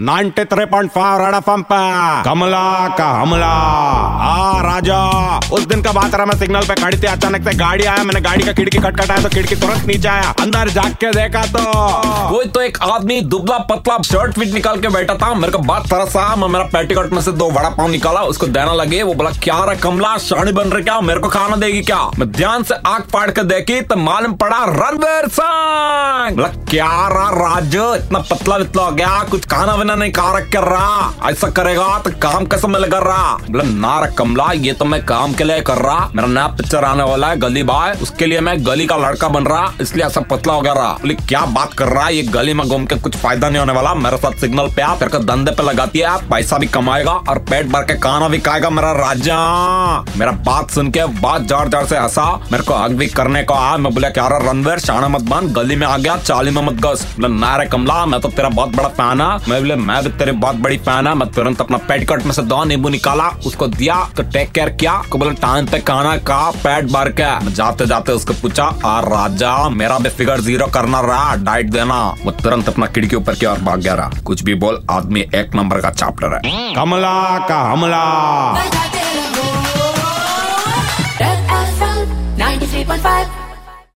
93.5 red FM पे। कमला का हमला। आ, राजा, उस दिन का बात रहा, मैं सिग्नल पे खड़ी थी, अचानक से गाड़ी आया, मैंने गाड़ी का खिड़की खटखटाया तो खिड़की तुरंत नीचे आया, अंदर जाग के देखा तो। कोई तो एक आदमी दुबला पतला शर्ट फिट निकाल के बैठा था, मेरे को बात तरस आया मैं मेरा पेटीकोट में से दो बड़ा पाव निकाला, उसको देना लगे, वो बोला, क्या रे कमला शाड़ी बन रही क्या? मेरे को खाना देगी क्या? मैं ध्यान से आग फाड़ के देखी तो मालूम पड़ा, रणवीर सिंह! बोला, क्या रहा राज, इतना पतला वितला हो गया, कुछ खाना बिना नहीं खा रख कर रहा, ऐसा करेगा तो काम कैसे मैं कर रहा। बोला, ना रे कमला, ये तो मैं काम के लिए कर रहा। मेरा नया पिक्चर आने वाला है, गली बाय उसके लिए मैं गली का लड़का बन रहा, इसलिए ऐसा पतला हो गया रहा। बोले, क्या बात कर रहा है? ये गली में घूम के कुछ फ़ायदा नहीं होने वाला। मेरे साथ सिग्नल पे आप तेरे को धंधे पे लगाती है। पैसा भी कमाएगा और पेट भर के खाना भी खाएगा मेरा राजा। मेरा बात सुन के बात ज़ोर ज़ोर से हंसा। मेरे को हक भी करने को आया। मैं बोला, क्या रणवीर? शाना मत बन। गली में आ गया, चाली में मत घस। बोला, ना रे कमला, मैं तो तेरा बहुत बड़ा फ़ैन है। मैं बोले, मैं भी तेरे बहुत बड़ी फ़ैन है। मैं तुरंत अपना पेट कट में से दो नींबू निकाला, उसको दिया तो टेक केयर किया। बोला टाइम पे खाना का पेट भर के। जाते जाते उसको पूछा, आ राजा, मेरा भी फिगर ज़ीरो करना रहा डाइट देना। वो तुरंत अपना खिड़की ऊपर की और भाग गया रहा। कुछ भी बोल, आदमी एक नंबर का चैप्टर है। कमला का हमला। 93.5